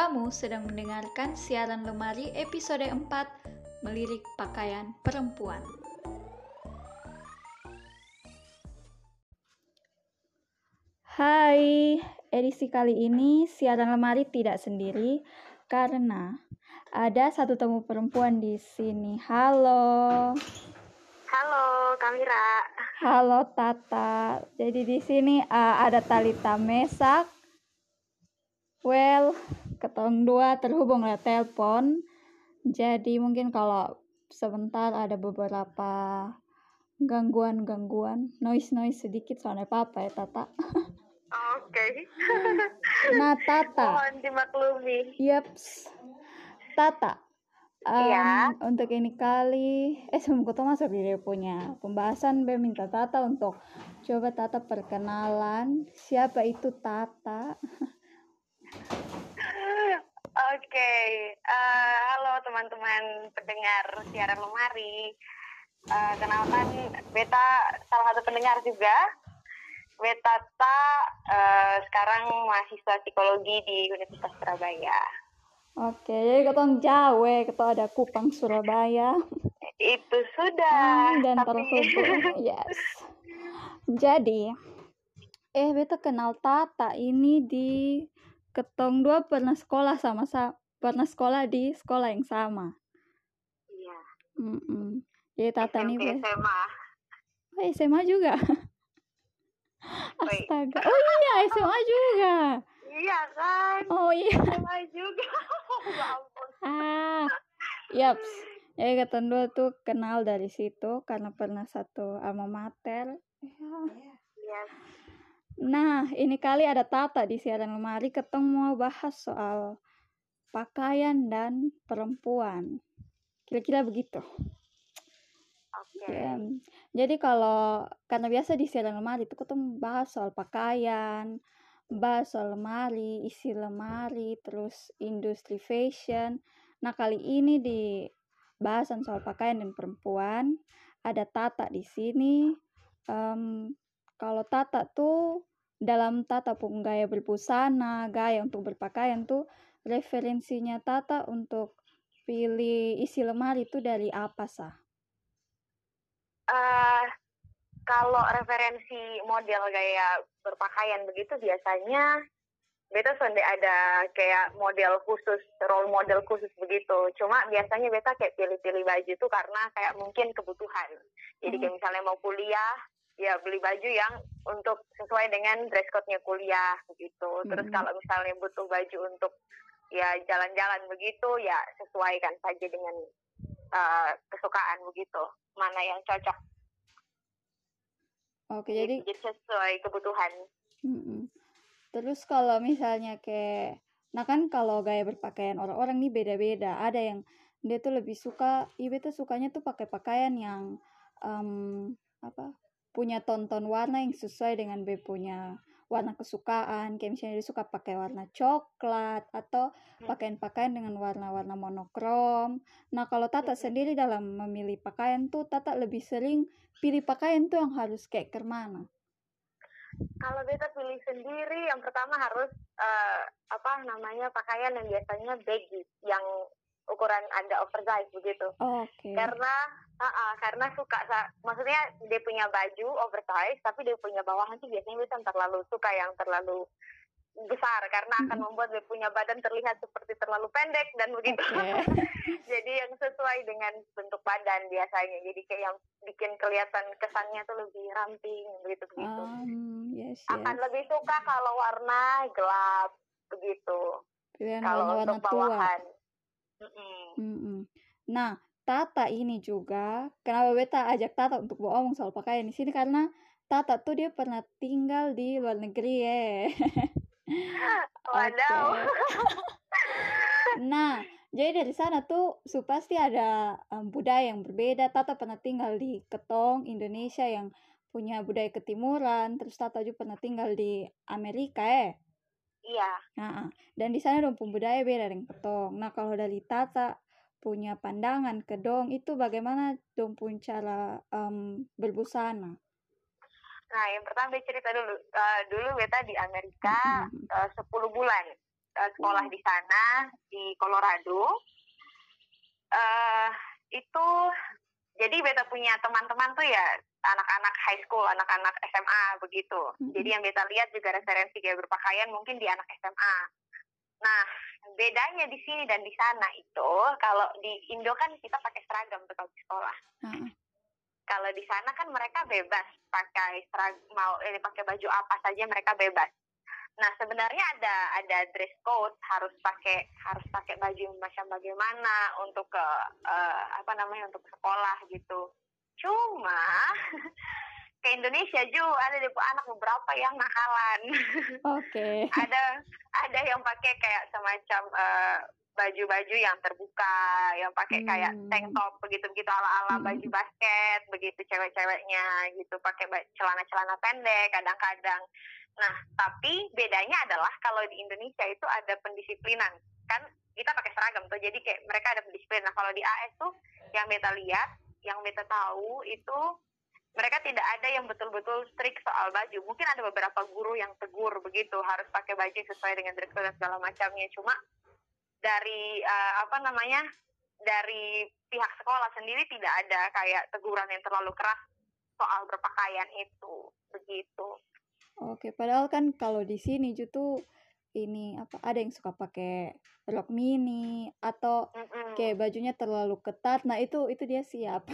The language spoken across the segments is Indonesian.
Kamu sedang mendengarkan siaran lemari episode 4 Melirik Pakaian Perempuan. Hai, edisi kali ini siaran lemari tidak sendiri karena ada satu temu perempuan di sini. Halo. Halo, Kamira. Halo Tata. Jadi di sini uh, ada Talita Mesak. Well, ketong dua terhubung lewat telepon. Jadi mungkin kalau sebentar ada beberapa gangguan-gangguan, noise-noise sedikit soalnya apa ya Tata. Oke. Okay. nah Tata. Mohon dimaklumi. Yaps. Tata. Um, Iya. Untuk ini kali, eh sebelum kita masuk di dia punya pembahasan, Be minta Tata untuk coba Tata perkenalan siapa itu Tata. Oke, eh, halo teman-teman pendengar siaran lemari. Eh, kenalkan, Beta salah satu pendengar juga. Beta Ta eh, sekarang mahasiswa psikologi di Universitas Surabaya. Oke, jadi ketong Jawa, kita ada Kupang Surabaya. Itu sudah. Ah, dan tapi terhubung. Yes. Jadi, eh beta kenal Tata ini di ketong dua pernah sekolah sama sa pernah sekolah di sekolah yang sama. Iya, Mm-mm. Jadi Tata SMP, be- SMA. oh, SMA juga. Astaga. Oh iya, SMA juga. Iya kan? Oh iya. SMA juga. ya. Ah. Yaps. Jadi ketong dua tuh kenal dari situ karena pernah satu alma mater. Ya. Iya. Nah, ini kali ada Tata di siaran lemari ketemu mau bahas soal pakaian dan perempuan. Kira-kira begitu. Oke. Ya. Jadi kalau karena biasa di siaran lemari itu ketemu bahas soal pakaian, bahas soal lemari, isi lemari, terus industri fashion. Nah, kali ini di bahasan soal pakaian dan perempuan ada Tata di sini. Em, kalau Tata tuh dalam Tata pun gaya berbusana, gaya untuk berpakaian tuh referensinya Tata untuk pilih isi lemari itu dari apa sah? eh kalau referensi model gaya berpakaian begitu biasanya beta sonde ada kayak model khusus, role model khusus begitu. Cuma biasanya beta kayak pilih-pilih baju itu karena kayak mungkin kebutuhan. Jadi kayak misalnya mau kuliah, ya beli baju yang untuk sesuai dengan dress code-nya kuliah begitu. Terus Mhm. kalau misalnya butuh baju untuk ya jalan-jalan begitu, ya sesuaikan saja dengan eh, kesukaan begitu. Mana yang cocok. Oke, jadi jadi sesuai kebutuhan. Mm-mm. Terus kalau misalnya kayak, nah kan kalau gaya berpakaian orang-orang nih beda-beda. Ada yang dia tuh lebih suka, iya beta sukanya tuh pakai pakaian yang em, apa punya tonton warna yang sesuai dengan be punya warna kesukaan. Kayak misalnya dia suka pakai warna coklat atau pakaian-pakaian dengan warna-warna monokrom. Nah kalau Tata Mhm. sendiri dalam memilih pakaian tuh Tata lebih sering pilih pakaian tuh yang harus kayak ke mana? Kalau beta pilih sendiri, yang pertama harus eh, apa namanya pakaian yang biasanya baggy, yang ukuran ada oversize begitu. Oke. Karena ah, ah, karena suka, maksudnya dia punya baju oversize, tapi dia punya bawahan sih biasanya bisa terlalu suka yang terlalu besar karena akan membuat dia punya badan terlihat seperti terlalu pendek dan begitu. Oke. Jadi yang sesuai dengan bentuk badan biasanya. Jadi kayak yang bikin kelihatan kesannya tuh lebih ramping begitu begitu. Um, yes, akan yes. lebih suka kalau warna gelap begitu. Pilihan Kalau untuk tua. bawahan. Mm-mm. Mm-mm. Nah, Tata ini juga, kenapa beta ajak Tata untuk ngomong soal pakaian di sini karena Tata tuh dia pernah tinggal di luar negeri ya. Wadaw. Nah, jadi dari sana tuh su pasti ada em, budaya yang berbeda. Tata pernah tinggal di Ketong, Indonesia yang punya budaya ketimuran. Terus Tata juga pernah tinggal di Amerika eh. Iya. Nah, dan di sana dong pun budaya beda dengan ketong. Nah, kalau dari Tata punya pandangan ke dong itu bagaimana dong pun cara em, berbusana? Nah, yang pertama dia cerita dulu. Eh, dulu beta di Amerika Mm-mm. eh, 10 bulan. uh, sekolah di sana di Colorado uh, itu jadi beta punya teman-teman tuh ya anak-anak high school, anak-anak SMA begitu. Mm-hmm. Jadi yang beta lihat juga referensi gaya berpakaian mungkin di anak SMA. Nah, bedanya di sini dan di sana itu kalau di Indo kan kita pakai seragam tuh kalau di sekolah. Mm-hmm. Kalau di sana kan mereka bebas pakai seragam mau ini pakai baju apa saja mereka bebas. Nah sebenarnya ada ada dress code harus pakai harus pakai baju macam bagaimana untuk ke uh, apa namanya untuk sekolah gitu. Cuma ke Indonesia juga ada di anak beberapa yang nakalan. Oke. Okay. ada ada yang pakai kayak semacam uh, baju-baju yang terbuka, yang pakai hmm. kayak tank top begitu-begitu ala-ala hmm. baju basket, begitu cewek-ceweknya gitu, pakai celana-celana pendek kadang-kadang. Nah, tapi bedanya adalah kalau di Indonesia itu ada pendisiplinan. Kan kita pakai seragam tuh, jadi kayak mereka ada pendisiplinan. Nah, kalau di AS tuh yang beta lihat, yang beta tahu itu mereka tidak ada yang betul-betul strict soal baju. Mungkin ada beberapa guru yang tegur begitu, harus pakai baju sesuai dengan dress code dan segala macamnya. Cuma dari uh, apa namanya? dari pihak sekolah sendiri tidak ada kayak teguran yang terlalu keras soal berpakaian itu begitu. Oke, padahal kan kalau di sini tuh ini apa ada yang suka pakai rok mini atau kayak bajunya terlalu ketat. Nah, itu itu dia siap.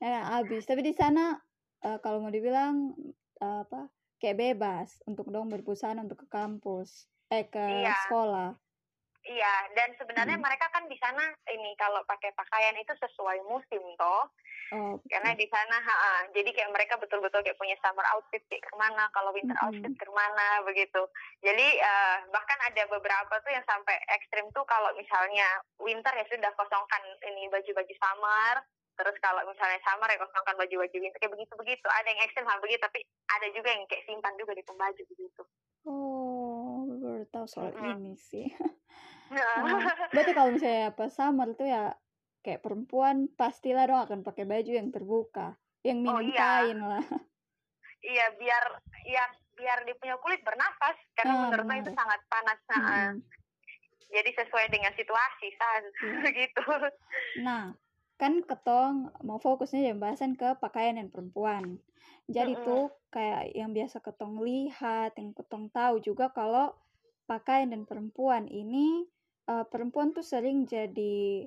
Ya habis. Tapi di sana uh, kalau mau dibilang uh, apa kayak bebas untuk dong berbusana untuk ke kampus eh ke iya. sekolah. Iya, dan sebenarnya hmm. mereka kan di sana ini kalau pakai pakaian itu sesuai musim toh. Oh, Karena di sana, ha, jadi kayak mereka betul-betul kayak punya summer outfit kayak ke mana, kalau winter hmm. outfit ke mana begitu. Jadi uh, bahkan ada beberapa tuh yang sampai ekstrim tuh kalau misalnya winter ya sudah kosongkan ini baju-baju summer, terus kalau misalnya summer ya kosongkan baju-baju winter kayak begitu-begitu. Ada yang ekstrim hal begitu, tapi ada juga yang kayak simpan juga di pembaju begitu. Oh, baru tahu soal hmm. ini sih. Nah, berarti kalau misalnya pas summer tuh ya kayak perempuan pastilah dong akan pakai baju yang terbuka, yang minim oh, iya. kain lah. Iya, biar ya biar dia punya kulit bernafas karena ah, menurut itu sangat panas. Nah, hmm. Jadi sesuai dengan situasi saat ya. gitu. Nah, kan ketong mau fokusnya yang bahasan ke pakaian dan perempuan. Jadi mm -hmm. tuh kayak yang biasa ketong lihat, yang ketong tahu juga kalau pakaian dan perempuan ini uh, perempuan tuh sering jadi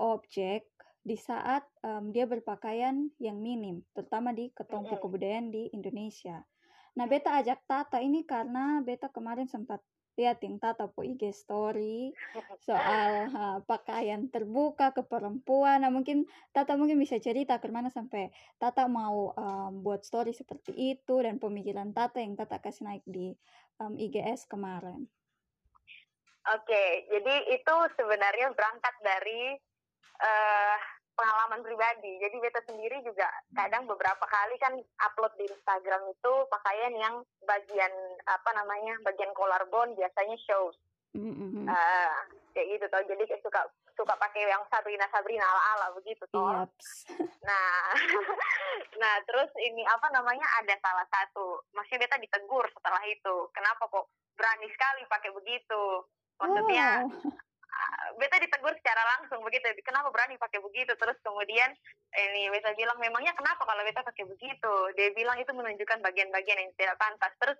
objek di saat um, dia berpakaian yang minim, terutama di ketompo kebudayaan di Indonesia. Nah, beta ajak Tata ini karena beta kemarin sempat lihat yang Tata po IG story soal uh, pakaian terbuka ke perempuan. Nah, mungkin Tata mungkin bisa cerita ke mana sampai Tata mau um, buat story seperti itu dan pemikiran Tata yang Tata kasih naik di um, IGS kemarin. Oke, jadi itu sebenarnya berangkat dari uh, pengalaman pribadi. Jadi beta sendiri juga kadang beberapa kali kan upload di Instagram itu pakaian yang bagian apa namanya bagian collarbone biasanya shows. Mm-hmm. Uh, kayak gitu tau. Jadi kayak suka suka pakai yang Sabrina Sabrina ala ala begitu toh. Yep. Nah, nah terus ini apa namanya ada salah satu, maksudnya beta ditegur setelah itu. Kenapa kok berani sekali pakai begitu? maksudnya oh. Beta ditegur secara langsung begitu. Kenapa berani pakai begitu? Terus kemudian ini beta bilang memangnya kenapa kalau beta pakai begitu? Dia bilang itu menunjukkan bagian-bagian yang tidak pantas. Terus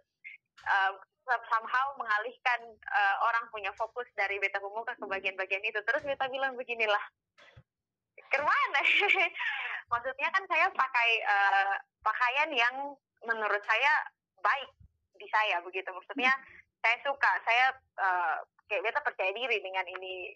uh, somehow mengalihkan uh, orang punya fokus dari beta pemuka ke bagian-bagian itu. Terus beta bilang beginilah ke mana? Maksudnya kan saya pakai uh, pakaian yang menurut saya baik di saya begitu. Maksudnya saya suka saya uh, kayak beta percaya diri dengan ini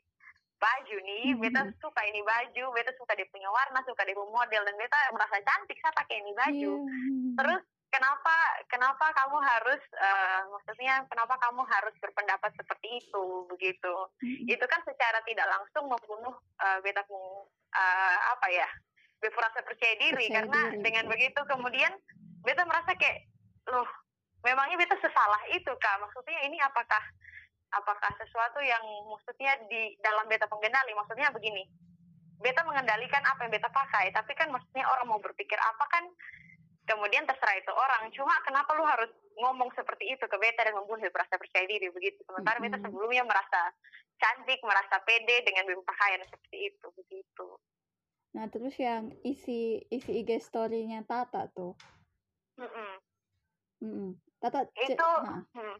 baju nih mm-hmm. beta suka ini baju beta suka dia punya warna suka dia punya model dan beta merasa cantik saya pakai ini baju mm-hmm. terus kenapa kenapa kamu harus uh, maksudnya kenapa kamu harus berpendapat seperti itu begitu mm-hmm. itu kan secara tidak langsung membunuh uh, beta uh, apa ya beta percaya diri percaya karena diri. dengan begitu kemudian beta merasa kayak loh memangnya beta sesalah itu kak? Maksudnya ini apakah apakah sesuatu yang maksudnya di dalam beta pengendali maksudnya begini beta mengendalikan apa yang beta pakai tapi kan maksudnya orang mau berpikir apa kan kemudian terserah itu orang. Cuma kenapa lu harus ngomong seperti itu ke beta dan membuat beta merasa percaya diri? Begitu. Sementara beta sebelumnya merasa cantik merasa pede dengan berpakaian seperti itu. Begitu. Nah, terus yang isi isi IG story-nya Tata tuh. Tata itu nah, hmm,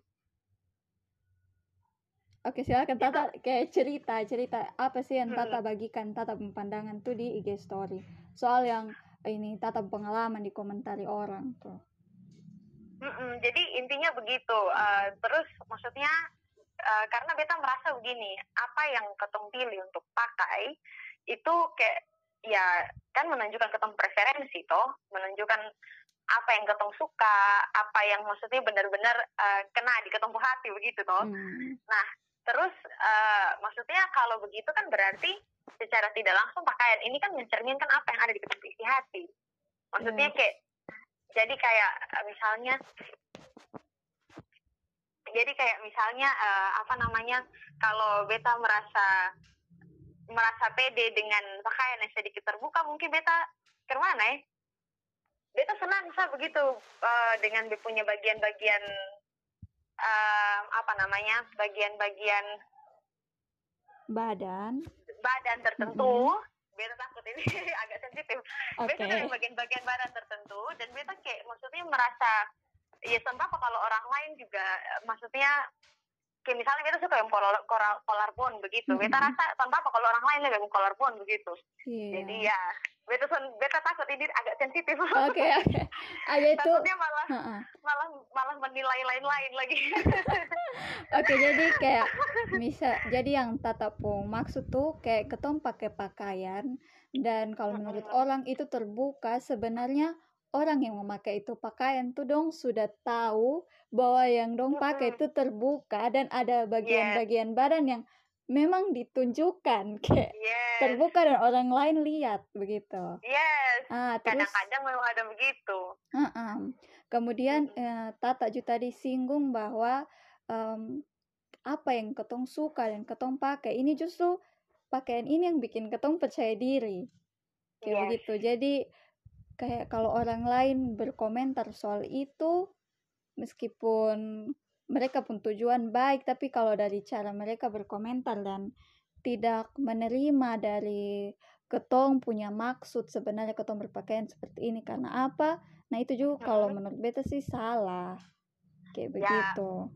Oke, silakan Tata kayak cerita, cerita apa sih yang Tata Mm-mm. bagikan Tata pandangan tuh di IG story. Soal yang ini Tata pengalaman di komentari orang tuh. Mm-mm, jadi intinya begitu. Eh, terus maksudnya eh, karena beta merasa begini, apa yang ketong pilih untuk pakai itu kayak ya kan menunjukkan ketong preferensi toh, menunjukkan apa yang ketong suka, apa yang maksudnya benar-benar eh, kena di ketong hati begitu toh. Hmm. Terus eh, maksudnya kalau begitu kan berarti secara tidak langsung pakaian ini kan mencerminkan apa yang ada di ketong isi hati. Maksudnya Yes. kayak jadi kayak eh, misalnya jadi kayak misalnya eh, apa namanya kalau beta merasa merasa pede dengan pakaian yang sedikit terbuka mungkin beta ke mana ya beta senang sa begitu eh, dengan dia punya bagian-bagian eh, apa namanya bagian-bagian Badan. badan tertentu beta takut ini agak sensitif Oke. beta dari bagian-bagian badan tertentu dan beta kayak maksudnya merasa ya apa kalau orang lain juga maksudnya kayak misalnya beta suka yang polar kolar collarbone begitu beta Mhm. rasa tanpa apa kalau orang lain lebih yang collarbone begitu Iya. jadi ya beta beta takut ini agak sensitif Oke, oke. Ada itu. takutnya malah Ha-ha. malah malah menilai lain-lain lagi Oke, jadi kayak misal jadi yang Tata pun maksud tuh kayak ketong pakai pakaian dan kalau menurut orang itu terbuka sebenarnya orang yang memakai itu pakaian tuh dong sudah tahu bahwa yang dong pakai itu terbuka dan ada bagian-bagian badan yang memang ditunjukkan kayak yes terbuka dan orang lain lihat begitu. yes Ah, terus kadang-kadang memang ada begitu Heeh. Kemudian Mm-mm. eh, Tata juga tadi singgung bahwa em, apa yang ketong suka dan ketong pakai ini justru pakaian ini yang bikin ketong percaya diri. Kayak Yes. begitu. Jadi kayak kalau orang lain berkomentar soal itu meskipun mereka pun tujuan baik tapi kalau dari cara mereka berkomentar dan tidak menerima dari ketong punya maksud sebenarnya ketong berpakaian seperti ini karena apa nah itu juga kalau Mhm. menurut beta sih salah kayak Ya. begitu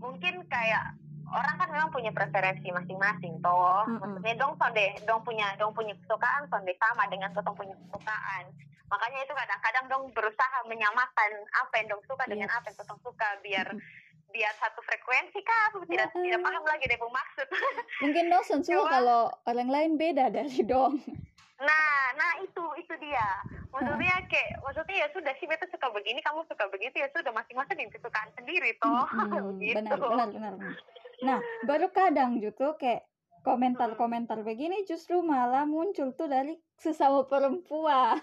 mungkin kayak orang kan memang punya preferensi masing-masing toh Mm-mm. maksudnya dong sonde dong punya dong punya kesukaan sonde sama dengan ketong punya kesukaan makanya itu kadang-kadang dong berusaha menyamakan apa yang dong suka dengan Yes. apa yang ketong suka biar biar satu frekuensi kah? Aku tidak tidak paham lagi deh maksud. Mungkin dong Coba. kalau orang lain beda dari dong. Nah nah itu itu dia. Maksudnya kayak maksudnya ya sudah sih beta suka begini kamu suka begitu ya sudah masing-masing yang kesukaan sendiri toh. Mm-mm, gitu. Benar benar benar benar. nah baru kadang justru kayak komentar-komentar begini justru malah muncul tuh dari sesama perempuan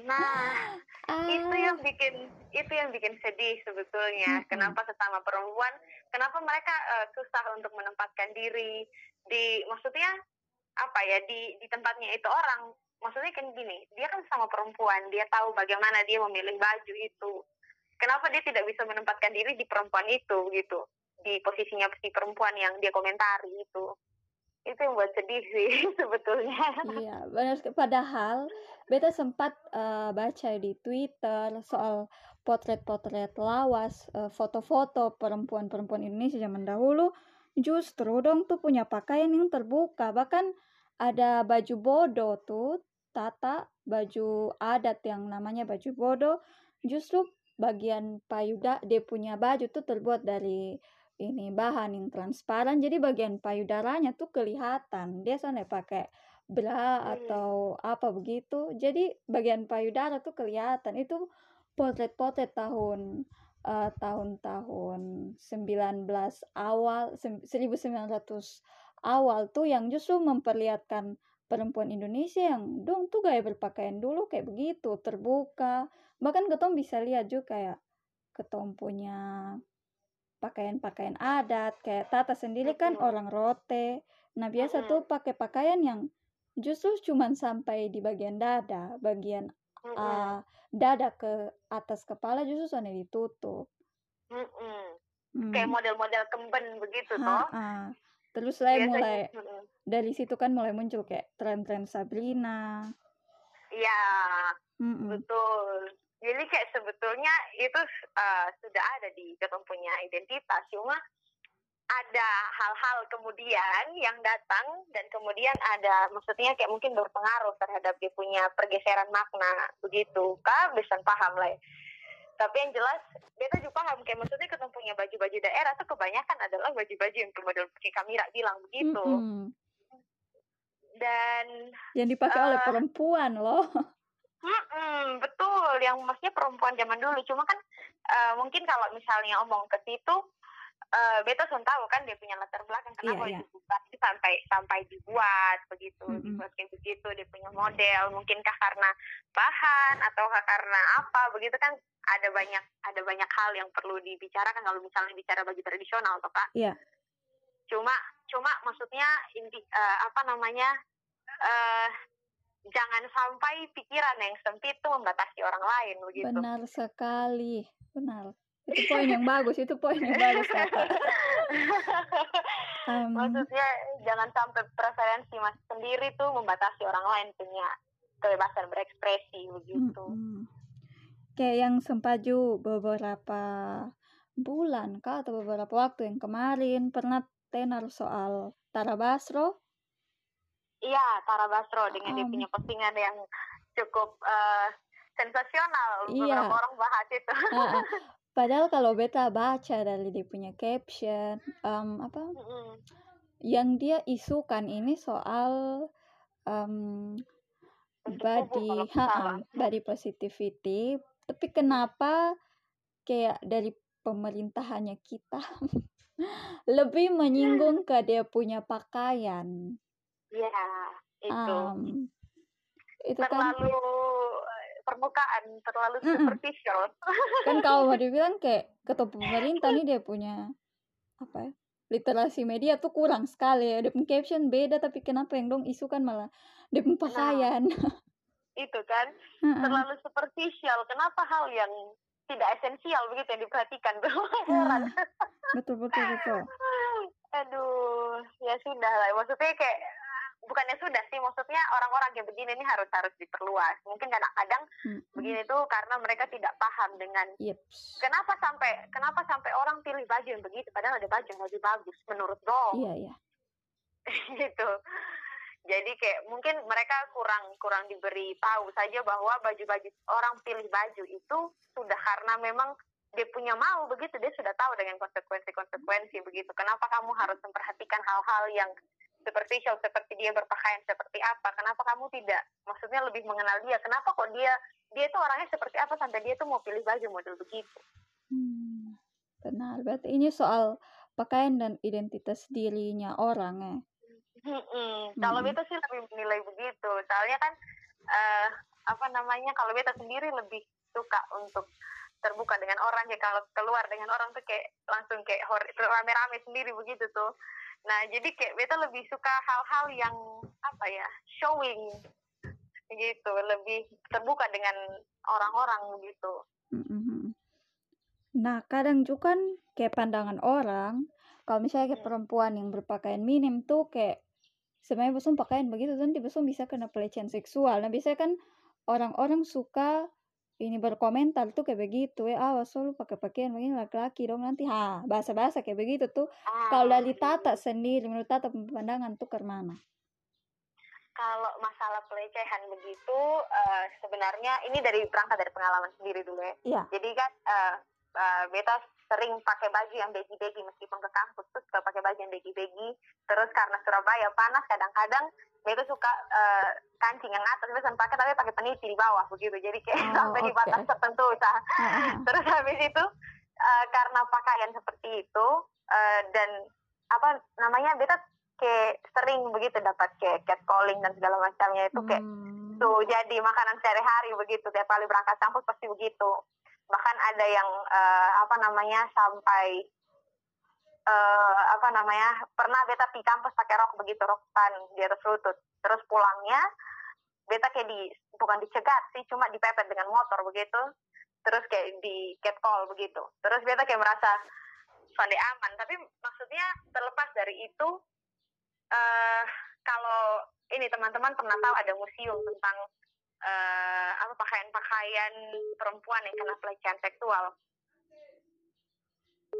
nah ah itu yang bikin itu yang bikin sedih sebetulnya. Mm-mm. kenapa sesama perempuan kenapa mereka eh, susah untuk menempatkan diri di maksudnya apa ya di di tempatnya itu orang. Maksudnya kan gini dia kan sama perempuan dia tahu bagaimana dia memilih baju itu. Kenapa dia tidak bisa menempatkan diri di perempuan itu gitu? Di posisinya si perempuan yang dia komentari itu itu yang buat sedih sih sebetulnya Iya, benar. Padahal beta sempat eh, baca di Twitter soal potret-potret lawas, eh, foto-foto perempuan-perempuan Indonesia zaman dahulu. Justru dong tuh punya pakaian yang terbuka. Bahkan ada baju bodo tuh, tata baju adat yang namanya baju bodo. Justru bagian payuda dia punya baju tuh terbuat dari ini bahan yang transparan. Jadi bagian payudaranya tuh kelihatan. Dia soalnya pakai bra Hmm. atau apa begitu. Jadi bagian payudara tuh kelihatan. Itu potret-potret tahun eh, tahun-tahun 19 awal sem- 1900 awal tuh yang justru memperlihatkan perempuan Indonesia yang dong tuh gaya berpakaian dulu kayak begitu terbuka. Bahkan ketong bisa lihat juga kayak ketong punya pakaian-pakaian adat kayak Tata sendiri kan Mm-mm. orang rote nah biasa Mm-mm. tuh pakai pakaian yang justru cuman sampai di bagian dada bagian Mm-mm. uh, dada ke atas kepala justru soalnya ditutup Mm-mm. Hmm. kayak model-model kemben begitu Ha, toh terus biasanya mulai dari situ kan mulai muncul kayak tren-tren Sabrina iya Mm-mm. betul jadi kayak sebetulnya itu uh, sudah ada di kita punya identitas cuma ada hal-hal kemudian yang datang dan kemudian ada maksudnya kayak mungkin berpengaruh terhadap dia punya pergeseran makna begitu kak bisa paham lah ya. tapi yang jelas beta juga paham kayak maksudnya kita punya baju-baju daerah tuh kebanyakan adalah baju-baju yang model kayak Kamira bilang begitu Mm-mm. dan yang dipakai oleh Eh. perempuan loh Mm-mm, betul, yang maksudnya perempuan zaman dulu. Cuma kan eh, mungkin kalau misalnya omong ke situ, eh beta sudah tahu kan dia punya latar belakang kenapa Iya, iya. dibuat itu sampai sampai dibuat begitu, Mm-mm. dibuat kayak begitu. Dia punya model, mungkinkah karena bahan atau karena apa begitu kan? Ada banyak ada banyak hal yang perlu dibicarakan kalau misalnya bicara baju tradisional, toh kak. Iya. Cuma cuma maksudnya inti eh, apa namanya? eh jangan sampai pikiran yang sempit itu membatasi orang lain begitu. benar sekali benar itu poin yang bagus itu poin yang bagus Em, Maksudnya jangan sampai preferensi mas sendiri tuh membatasi orang lain punya kebebasan berekspresi begitu. mm-mm. kayak yang sempaju beberapa bulan kah atau beberapa waktu yang kemarin pernah tenar soal Tara Basro Iya, Tara Basro dengan dia Um. punya postingan yang cukup eh, sensasional. Iya. Beberapa orang bahas itu. Ah, ah. padahal kalau beta baca dari dia punya caption em, apa Mm-mm. yang dia isukan ini soal Bentuk body ha, salah. body positivity tapi kenapa kayak dari pemerintahannya kita lebih menyinggung ke dia punya pakaian Iya, itu. Em, itu kan terlalu eh, permukaan, terlalu Mm-mm. superficial. kan kalau mau dibilang kayak ketua pemerintah nih dia punya apa ya literasi media tuh kurang sekali ya dia caption beda tapi kenapa yang dong isukan malah dia punya pakaian itu kan terlalu superficial. Kenapa hal yang tidak esensial begitu yang diperhatikan tuh? Ah, betul betul betul Aduh, ya sudah lah. Maksudnya kayak bukannya sudah sih, maksudnya orang-orang kayak begini ini harus harus diperluas. Mungkin kadang-kadang Mm-mm. begini tuh karena mereka tidak paham dengan Yeps. kenapa sampai kenapa sampai orang pilih baju yang begitu padahal ada baju yang lebih bagus menurut dong iya iya gitu. Jadi kayak mungkin mereka kurang kurang diberi tahu saja bahwa baju-baju orang pilih baju itu sudah karena memang dia punya mau begitu dia sudah tahu dengan konsekuensi-konsekuensi begitu. Kenapa kamu harus memperhatikan hal-hal yang superficial seperti dia berpakaian seperti apa? Kenapa kamu tidak maksudnya lebih mengenal dia? Kenapa kok dia dia itu orangnya seperti apa sampai dia tuh mau pilih baju model begitu? Hmm, benar berarti ini soal pakaian dan identitas dirinya orang ya Mm-mm. Kalau Mm-mm. beta sih lebih menilai begitu. Soalnya kan eh apa namanya kalau beta sendiri lebih suka untuk terbuka dengan orang ya kalau keluar dengan orang tuh kayak langsung kayak rame-rame sendiri begitu tuh. Nah jadi kayak beta lebih suka hal-hal yang apa ya showing gitu lebih terbuka dengan orang-orang gitu. Mm-mm. nah kadang juga kan kayak pandangan orang kalau misalnya kayak Hmm. perempuan yang berpakaian minim tuh kayak sebenarnya besok pakaian begitu nanti besok bisa kena pelecehan seksual nah biasanya kan orang-orang suka ini berkomentar tuh kayak begitu ya awas lu pakai pakaian begini laki-laki dong nanti ha bahasa-bahasa kayak begitu tuh kalau Ah, dari Tata sendiri menurut Tata pandangan tuh ke mana kalau masalah pelecehan begitu eh, sebenarnya ini dari berangkat dari pengalaman sendiri dulu ya. Iya. Jadi kan eh, eh, beta sering pakai baju yang begi-begi meskipun ke kampus tuh suka pakai baju yang begi-begi. Terus karena Surabaya panas kadang-kadang beta suka eh, kancing yang atas beta pakai tapi pakai peniti di bawah begitu. Jadi kayak Oh, sampai di oke. batas tertentu sah. Ah, ah, ah. Terus habis itu eh, karena pakaian seperti itu eh, dan apa namanya beta kayak sering begitu dapat kayak catcalling dan segala macamnya itu kayak Hmm. tuh jadi makanan sehari-hari begitu tiap kali berangkat kampus pasti begitu bahkan ada yang eh, apa namanya sampai eh, apa namanya pernah beta di kampus pakai rok begitu rok tan di atas lutut. Terus pulangnya beta kayak di bukan dicegat sih cuma dipepet dengan motor begitu. Terus kayak di catcall begitu. Terus beta kayak merasa sonde aman? Tapi maksudnya terlepas dari itu uh, kalau ini teman-teman pernah tahu ada museum tentang uh, apa pakaian-pakaian perempuan yang kena pelecehan seksual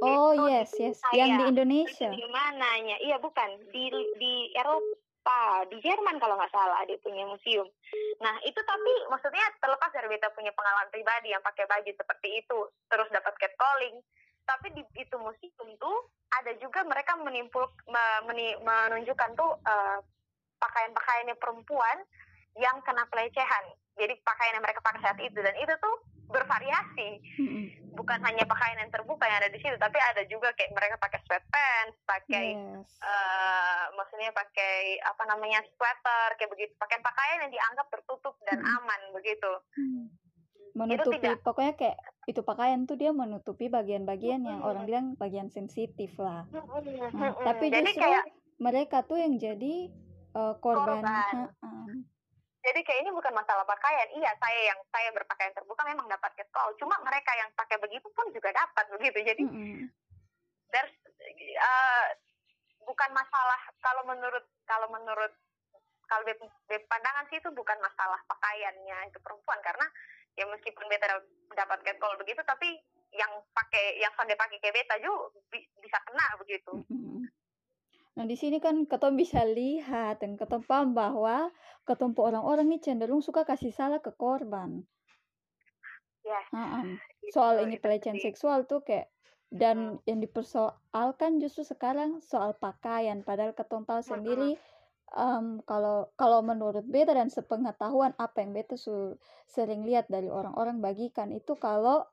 Oh itu yes yes, yang di Indonesia. Di mananya? Iya bukan di di Eropa, di Jerman kalau nggak salah dia punya museum. Nah itu tapi maksudnya terlepas dari beta punya pengalaman pribadi yang pakai baju seperti itu, terus dapat catcalling, tapi di itu museum tuh ada juga mereka menimpul meni, menunjukkan tuh uh, pakaian-pakaiannya perempuan yang kena pelecehan. Jadi pakaian yang mereka pakai saat itu dan itu tuh bervariasi. Bukan hanya pakaian yang terbuka yang ada di situ, tapi ada juga kayak mereka pakai sweatpants, pakai yes. uh, maksudnya pakai apa namanya sweater kayak begitu, pakaian-pakaian yang dianggap tertutup dan hmm. aman begitu. Hmm. Menutupi pokoknya kayak itu pakaian tuh dia menutupi bagian-bagian hmm. yang orang bilang bagian sensitif lah. Hmm. Nah, tapi justru kayak, mereka tuh yang jadi uh, korban. korban jadi kayak ini bukan masalah pakaian. Iya saya yang saya berpakaian terbuka memang dapat catcall cuma mereka yang pakai begitu pun juga dapat begitu. Jadi mm -hmm. there's uh, bukan masalah kalau menurut kalau menurut kalau di pandangan sih itu bukan masalah pakaiannya itu perempuan. Karena ya meskipun beta dapat catcall begitu tapi yang pakai yang sampai pakai kayak beta juga bisa kena begitu. Mm -hmm. Nah, di sini kan ketom bisa lihat dan ketom paham bahwa ketompo orang-orang ini cenderung suka kasih salah ke korban. Ya. Uh-uh. Soal ini pelecehan seksual tuh kayak dan hmm. yang dipersoalkan justru sekarang soal pakaian padahal ketom tahu sendiri um, kalau kalau menurut beta dan sepengetahuan apa yang beta su sering lihat dari orang-orang bagikan itu kalau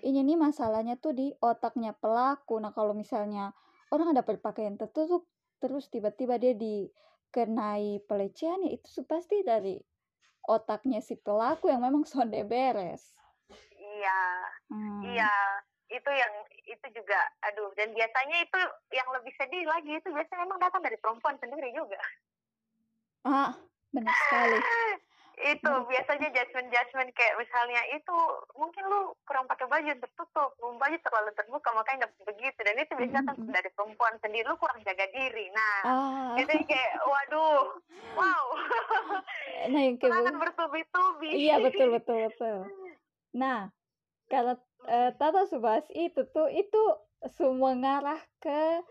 ini nih masalahnya tuh di otaknya pelaku. Nah, kalau misalnya orang ada berpakaian tertutup terus tiba-tiba dia dikenai pelecehan ya itu pasti dari otaknya si pelaku yang memang sonde beres. Iya. Hmm. iya itu yang itu juga aduh dan biasanya itu yang lebih sedih lagi itu biasanya memang datang dari perempuan sendiri juga. Ah benar sekali itu biasanya judgement judgement kayak misalnya itu mungkin lu kurang pakai baju tertutup. Baju terlalu terbuka makanya nggak begitu. Dan itu biasanya mm-hmm. dari perempuan sendiri lu kurang jaga diri. Nah ah. itu kayak waduh wow. Nah yang kayak bertubi-tubi. Iya betul betul betul. Nah kalau uh, Tata Subas itu tuh itu semua ngarah ke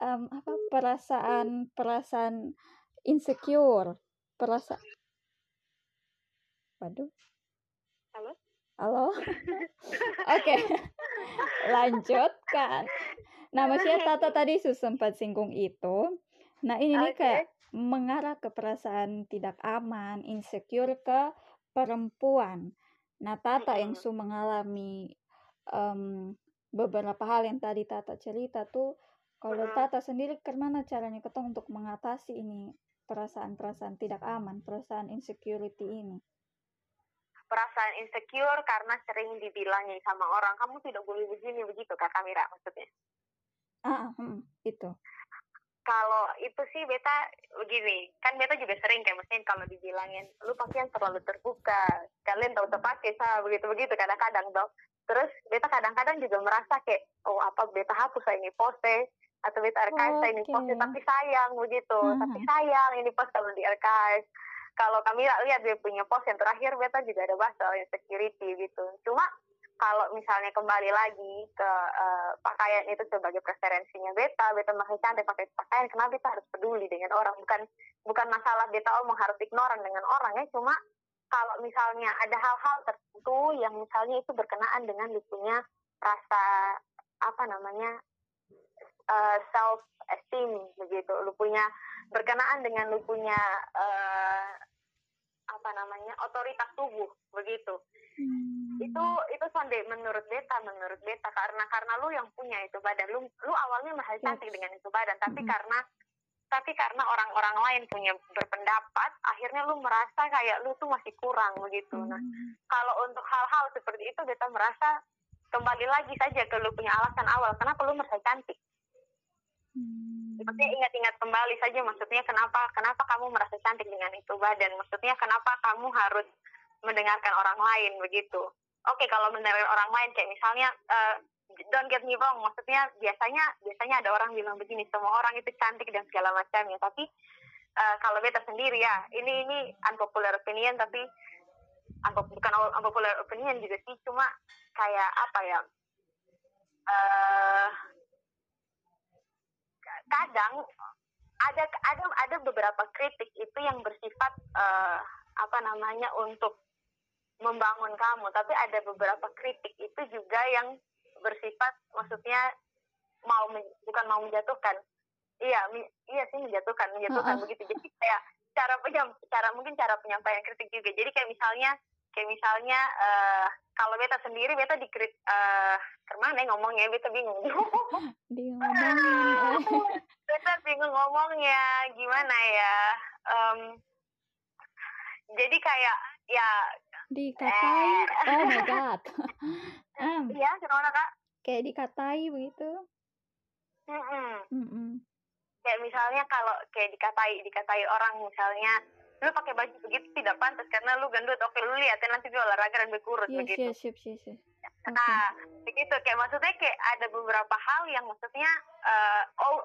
um, apa perasaan perasaan insecure. Perasaan Waduh. Halo? Halo? Oke. Lanjutkan. Nah, maksudnya Tata tadi sempat singgung itu. Nah, ini okay. nih kayak mengarah ke perasaan tidak aman, insecure ke perempuan. Nah, Tata yang su mengalami um, beberapa hal yang tadi Tata cerita tuh, kalau Tata sendiri ke mana caranya ketemu untuk mengatasi ini perasaan-perasaan tidak aman, perasaan insecurity ini? Perasaan insecure karena sering dibilangin sama orang kamu tidak boleh begini begitu kak Kamira maksudnya. Ah hmm, itu kalau itu sih beta begini kan beta juga sering kayak maksudnya kalau dibilangin lu pakaian terlalu terbuka kalian tahu terpakai sah begitu begitu kadang-kadang dong. Terus beta kadang-kadang juga merasa kayak oh apa beta hapus saya ini poste atau beta archive oh, ini poste tapi sayang begitu uh -huh. tapi sayang ini post kalau di archive kalau kami lihat dia punya post yang terakhir beta juga ada bahas soal insecurity gitu. Cuma kalau misalnya kembali lagi ke uh, pakaian itu sebagai preferensinya beta beta masih cantik pakai pakaian kenapa beta harus peduli dengan orang? Bukan bukan masalah beta omong harus ignoran dengan orang ya. Cuma kalau misalnya ada hal-hal tertentu yang misalnya itu berkenaan dengan lu punya rasa apa namanya uh, self esteem begitu. Lu punya berkenaan dengan lu punya uh, apa namanya otoritas tubuh begitu hmm. itu itu sonde menurut beta menurut beta karena karena lu yang punya itu badan lu lu awalnya masih cantik yes. dengan itu badan tapi hmm. karena tapi karena orang-orang lain punya berpendapat akhirnya lu merasa kayak lu tuh masih kurang begitu nah hmm. kalau untuk hal-hal seperti itu beta merasa kembali lagi saja ke lu punya alasan awal kenapa lu merasa cantik hmm maksudnya ingat-ingat kembali saja maksudnya kenapa kenapa kamu merasa cantik dengan itu badan maksudnya kenapa kamu harus mendengarkan orang lain begitu? Oke kalau mendengarkan orang lain kayak misalnya uh, don't get me wrong maksudnya biasanya biasanya ada orang bilang begini semua orang itu cantik dan segala macamnya. Tapi uh, kalau beta sendiri ya ini ini unpopular opinion tapi bukan unpopular opinion juga sih cuma kayak apa ya uh, kadang ada ada ada beberapa kritik itu yang bersifat uh, apa namanya untuk membangun kamu. Tapi ada beberapa kritik itu juga yang bersifat maksudnya mau bukan mau menjatuhkan. Iya iya sih menjatuhkan menjatuhkan uh -uh. begitu. Jadi kayak cara penyam cara mungkin cara penyampaian kritik juga. Jadi kayak misalnya kayak misalnya uh, kalau beta sendiri beta dikrit uh, ke mana ngomongnya beta bingung. Beta bingung ngomongnya gimana ya um, jadi kayak ya dikatai. eh. oh my god. Um, iya kenapa kak? Kayak dikatai begitu. Mm -mm. Mm -mm. kayak misalnya kalau kayak dikatai dikatai orang misalnya lu pakai baju begitu tidak pantas karena lu gendut oke lu lihat ya nanti dia olahraga dan berkurus yes, begitu yes, yes, yes, yes. nah okay. begitu kayak maksudnya kayak ada beberapa hal yang maksudnya uh, own,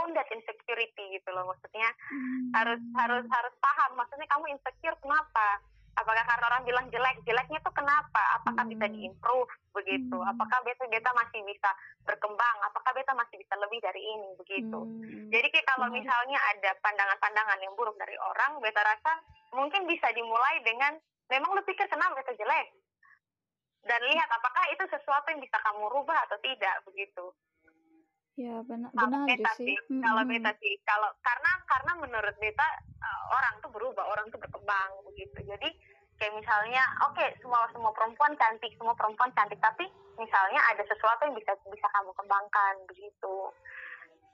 own that insecurity gitu loh maksudnya hmm. harus harus harus paham maksudnya kamu insecure kenapa apakah karena orang bilang jelek? Jeleknya tuh kenapa? Apakah hmm. bisa diimprove? Begitu. Hmm. apakah beta beta masih bisa berkembang? Apakah beta masih bisa lebih dari ini? Begitu. Hmm. jadi kalau hmm. misalnya ada pandangan-pandangan yang buruk dari orang beta rasa mungkin bisa dimulai dengan memang lu pikir kenapa beta jelek? Dan lihat apakah itu sesuatu yang bisa kamu rubah atau tidak begitu Ya benar benar beta sih. Hmm. Kalau beta sih, kalau karena karena menurut beta uh, orang tuh berubah, orang tuh berkembang begitu. Jadi kayak misalnya, oke okay, semua semua perempuan cantik, semua perempuan cantik, tapi misalnya ada sesuatu yang bisa bisa kamu kembangkan begitu.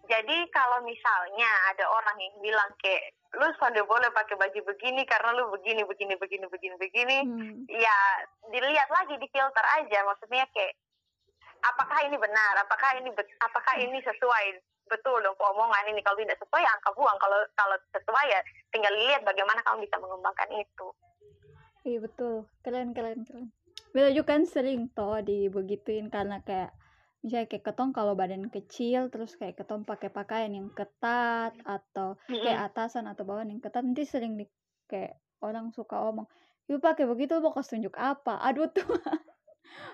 Jadi kalau misalnya ada orang yang bilang kayak lu sudah boleh pakai baju begini karena lu begini begini begini begini begini, hmm. ya dilihat lagi di filter aja. Maksudnya kayak apakah ini benar? Apakah ini apakah ini sesuai? Betul dong omongan ini. Kalau tidak sesuai ya angka buang. Kalau kalau sesuai ya tinggal lihat bagaimana kamu bisa mengembangkan itu. Iya betul. Keren keren keren. Bella juga kan sering toh dibegituin karena kayak misalnya kayak ketong kalau badan kecil terus kayak ketong pakai pakaian yang ketat atau kayak atasan atau bawahan yang ketat nanti sering di kayak orang suka omong yuk pakai begitu mau tunjuk apa? Aduh tuh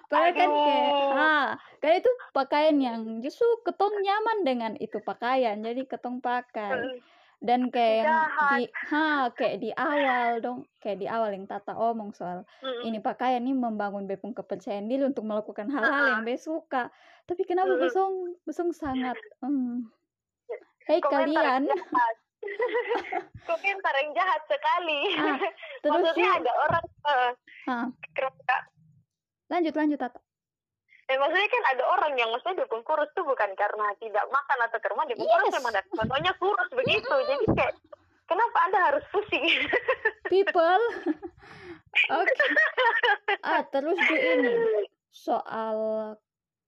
Padahal kan kayak, ah, kayak itu pakaian yang justru ketong nyaman dengan itu pakaian, jadi ketong pakai. Dan kayak di, ha, kayak di awal dong, kayak di awal yang Tata omong soal ini pakaian ini membangun bepung kepercayaan diri untuk melakukan hal-hal yang be suka. Tapi kenapa besong, besong sangat, hmm. Hei kalian. Komentar yang jahat sekali. Ah, terus Maksudnya ada orang uh, ah lanjut lanjut Tata. Eh, maksudnya kan ada orang yang maksudnya dukung kurus tuh bukan karena tidak makan atau karena dia yes. kurus memang contohnya kurus begitu. Jadi kayak kenapa anda harus pusing? People. Oke. Okay. ah terus di ini. Soal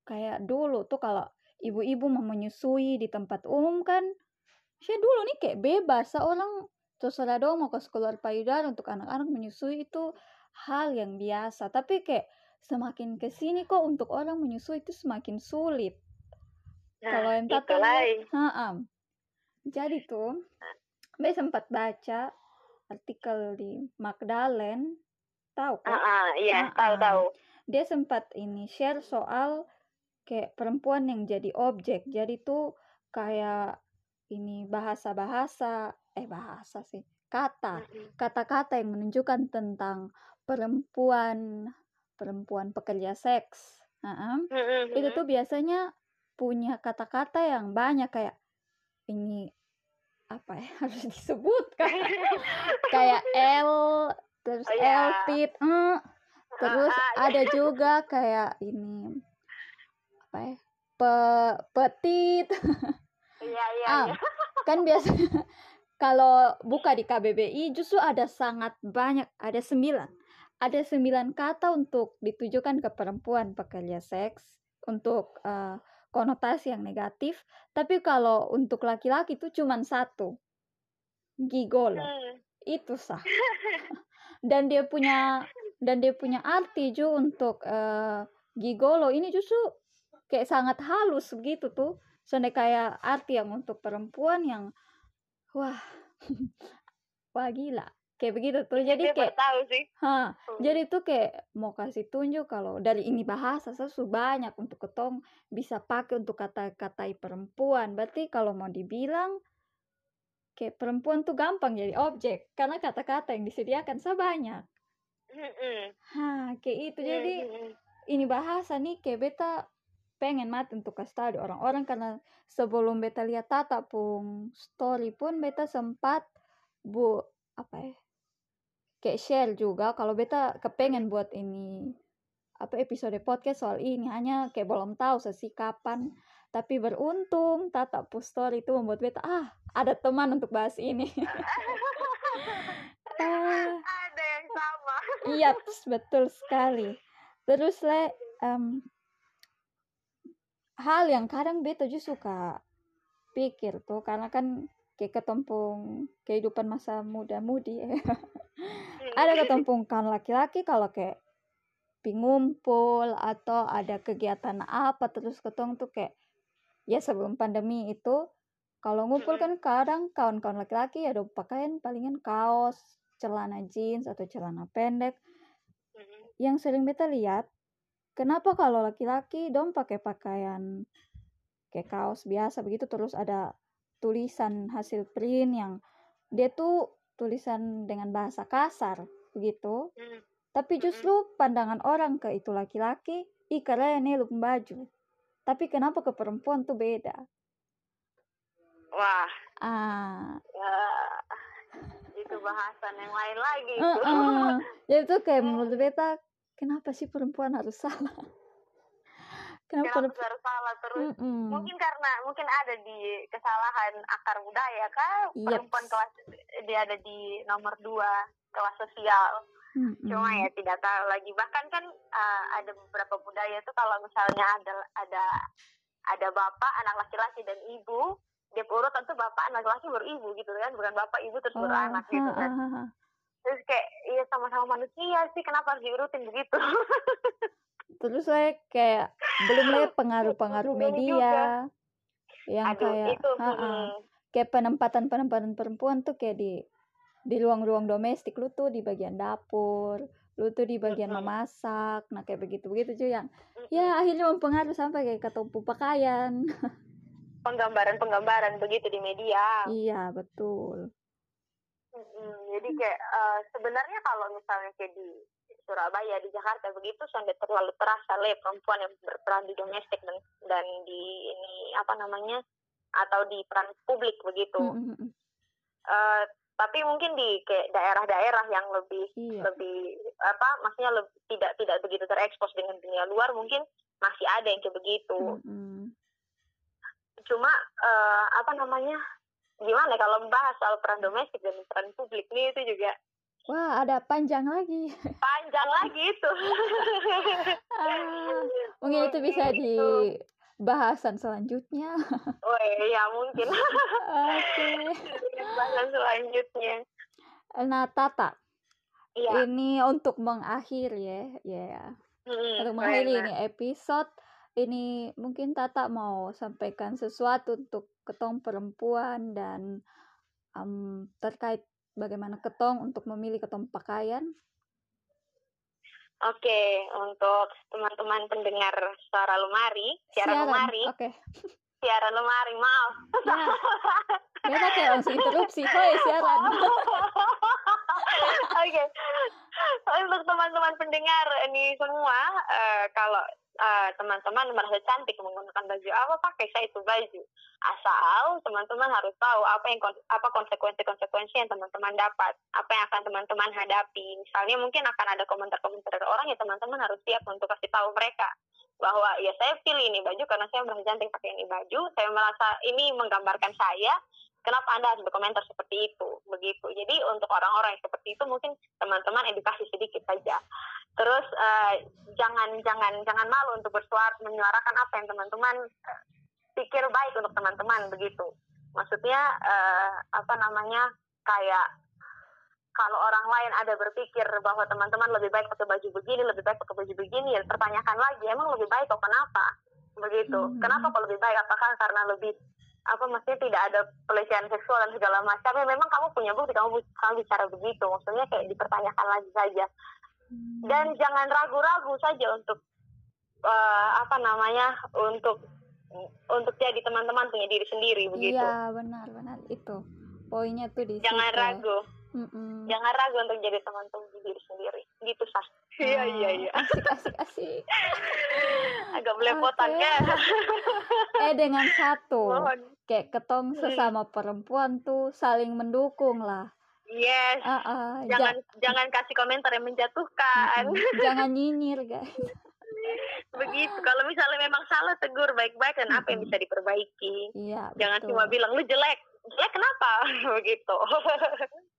kayak dulu tuh kalau ibu-ibu mau menyusui di tempat umum kan saya dulu nih kayak bebas. Seorang terserah dong mau ke sekolah payudara untuk anak-anak menyusui itu hal yang biasa. Tapi kayak semakin ke sini kok untuk orang menyusui itu semakin sulit. Nah, Kalau yang tak tahu, jadi tuh, Mbak sempat baca artikel di Magdalen, tahu kan? Uh, uh, iya, tahu-tahu. Dia sempat ini share soal kayak perempuan yang jadi objek. Jadi tuh kayak ini bahasa-bahasa, eh bahasa sih, kata, kata-kata yang menunjukkan tentang perempuan perempuan pekerja seks. Nah, mm-hmm. itu tuh biasanya punya kata-kata yang banyak kayak ini apa ya harus disebut kan kayak L terus oh, yeah. L tit mm, terus uh, uh, ada juga kayak ini apa ya pe petit iya iya, ah, iya. kan biasanya kalau buka di KBBI justru ada sangat banyak ada sembilan ada sembilan kata untuk ditujukan ke perempuan pekerja seks untuk uh, konotasi yang negatif. Tapi kalau untuk laki-laki itu cuma satu gigolo. Hmm. itu sah. Dan dia punya dan dia punya arti juga untuk eh, gigolo ini justru kayak sangat halus begitu tuh. Soalnya kayak arti yang untuk perempuan yang wah wah gila kayak begitu tuh jadi Dia kayak tahu sih. ha Hmm. jadi tuh kayak mau kasih tunjuk kalau dari ini bahasa sesu banyak untuk ketong bisa pakai untuk kata-katai perempuan berarti kalau mau dibilang kayak perempuan tuh gampang jadi objek karena kata-kata yang disediakan sebanyak Mm-mm. ha kayak itu jadi Mm-mm. ini bahasa nih kayak beta pengen mati untuk kasih tahu di orang-orang karena sebelum beta lihat Tata pun story pun beta sempat bu apa ya kayak share juga kalau beta kepengen buat ini apa episode podcast soal ini hanya kayak belum tahu sesi kapan tapi beruntung Tata pu story itu membuat beta ah ada teman untuk bahas ini Ah. Ada yang sama. Iya, betul sekali. Terus le, em, hal yang kadang beta juga suka pikir tuh, karena kan kayak ketempung kehidupan masa muda-mudi. Ya. ada ketempung kan laki-laki kalau kayak pingumpul atau ada kegiatan apa terus ketong tuh kayak ya sebelum pandemi itu kalau ngumpul kan kadang kawan-kawan laki-laki ada pakaian palingan kaos celana jeans atau celana pendek. Yang sering beta lihat kenapa kalau laki-laki dong pakai pakaian kayak kaos biasa begitu terus ada tulisan hasil print yang dia tuh tulisan dengan bahasa kasar begitu. Mm. tapi justru pandangan orang ke itu laki-laki ih keren nih lu baju tapi kenapa ke perempuan tuh beda? Wah, ah. Ya, itu bahasan yang lain lagi itu. uh-uh. jadi tuh kayak menurut beta kenapa sih perempuan harus salah kenapa Kenapa perempuan harus salah terus? Mm-mm. Mungkin karena mungkin ada di kesalahan akar budaya kan Yep. perempuan kelas dia ada di nomor dua kelas sosial. Mm-mm. Cuma ya tidak tahu lagi. Bahkan kan uh, ada beberapa budaya tuh kalau misalnya ada ada ada bapak, anak laki-laki dan ibu, dia urut tentu bapak, anak laki baru ibu gitu kan, bukan bapak, ibu terus baru Oh, anak gitu ha, kan. ha, ha. Terus kayak iya sama-sama manusia sih, kenapa harus diurutin begitu? terus saya kayak belum lagi pengaruh-pengaruh media yang Aduh, kayak itu ha, ha. kayak penempatan penempatan perempuan tuh kayak di di ruang-ruang domestik. Lu tuh di bagian dapur lu tuh di bagian memasak. Nah kayak begitu begitu cuy yang mm, ya akhirnya mempengaruhi sampai kayak ke tumpu pakaian. Penggambaran-penggambaran begitu di media. iya betul. Jadi kayak eh, sebenarnya kalau misalnya kayak di Surabaya di Jakarta begitu sampai terlalu terasa le perempuan yang berperan di domestik dan dan di ini apa namanya atau di peran publik begitu. Mm, mm, mm. Eh, tapi mungkin di kayak daerah-daerah yang lebih iya lebih apa maksudnya lebih, tidak tidak begitu terekspos dengan dunia luar mungkin masih ada yang kayak begitu. Mm, mm. Cuma eh, apa namanya gimana ya kalau membahas soal peran domestik dan peran publik nih itu juga wah ada panjang lagi. Panjang lagi itu. Ah, mungkin itu bisa di bahasan selanjutnya. Oh iya mungkin. Oke. Bahasan selanjutnya. nah Tata. Iya. ini untuk mengakhiri ya ya. Mm-mm, untuk mengakhiri ini episode ini mungkin Tata mau sampaikan sesuatu untuk ketong perempuan dan em, terkait bagaimana ketong untuk memilih ketong pakaian? Oke, untuk teman-teman pendengar suara lemari, siaran lemari, oke. Siaran lemari, maaf. ya beda kayak langsung interupsi hoi siaran? Oke, untuk teman-teman pendengar ini semua, eh, kalau eh, teman-teman merasa cantik menggunakan baju apa, pakai saya itu baju. Asal teman-teman harus tahu apa yang apa konsekuensi-konsekuensi yang teman-teman dapat, apa yang akan teman-teman hadapi. Misalnya mungkin akan ada komentar-komentar dari orang ya teman-teman harus siap untuk kasih tahu mereka bahwa ya saya pilih ini baju karena saya merasa cantik pakai ini baju, saya merasa ini menggambarkan saya kenapa anda harus berkomentar seperti itu begitu jadi untuk orang-orang yang seperti itu mungkin teman-teman edukasi sedikit saja terus uh, jangan jangan jangan malu untuk bersuara menyuarakan apa yang teman-teman uh, pikir baik untuk teman-teman begitu maksudnya uh, apa namanya kayak kalau orang lain ada berpikir bahwa teman-teman lebih baik pakai baju begini, lebih baik pakai baju begini, ya pertanyakan lagi, emang lebih baik kok kenapa? Begitu. Hmm. Kenapa kok lebih baik? Apakah karena lebih apa maksudnya tidak ada pelecehan seksual dan segala macam ya memang kamu punya bukti kamu kamu bicara begitu maksudnya kayak dipertanyakan lagi saja hmm. dan jangan ragu-ragu saja untuk uh, apa namanya untuk untuk jadi teman-teman punya diri sendiri begitu iya benar benar itu poinnya tuh di jangan situ. ragu Mm-mm. Jangan ragu untuk jadi teman-teman diri sendiri. Gitu sah. Iya iya iya. Asik asik asik. Agak belepotan okay. ya. eh dengan satu, Mohon. kayak ketong hmm. sesama perempuan tuh saling mendukung lah. Yes. Uh, uh, jangan ja- jangan kasih komentar yang menjatuhkan. jangan nyinyir guys. Begitu. Kalau misalnya memang salah tegur baik-baik dan apa yang bisa diperbaiki. Iya. Jangan betul. cuma bilang lu jelek. Jelek kenapa? Begitu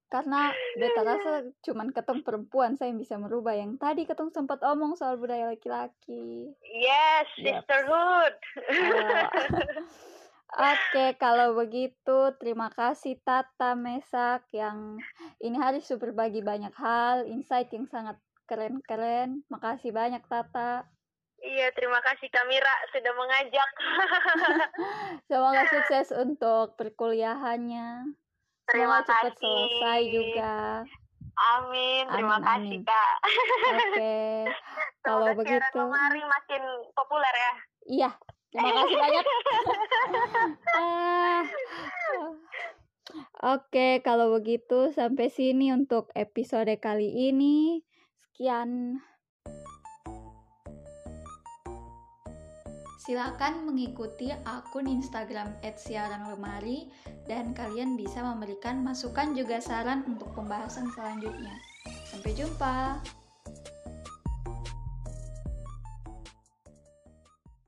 karena beta rasa cuman ketong perempuan saya yang bisa merubah yang tadi ketong sempat omong soal budaya laki-laki yes yep. sisterhood uh, Oke, okay, kalau begitu terima kasih Tata Mesak yang ini hari super bagi banyak hal, insight yang sangat keren-keren. Makasih banyak Tata. Iya, terima kasih Kamira sudah mengajak. Semoga sukses untuk perkuliahannya. Terima Semoga cepat selesai juga. Amin. Terima amin, kasih, amin. Kak. Oke. Okay. Kalau begitu. Lemari makin populer ya. Iya. Terima kasih banyak. ah. Oke, kalau begitu sampai sini untuk episode kali ini. Sekian. Silakan mengikuti akun Instagram @siaranlemari dan kalian bisa memberikan masukan juga saran untuk pembahasan selanjutnya. Sampai jumpa.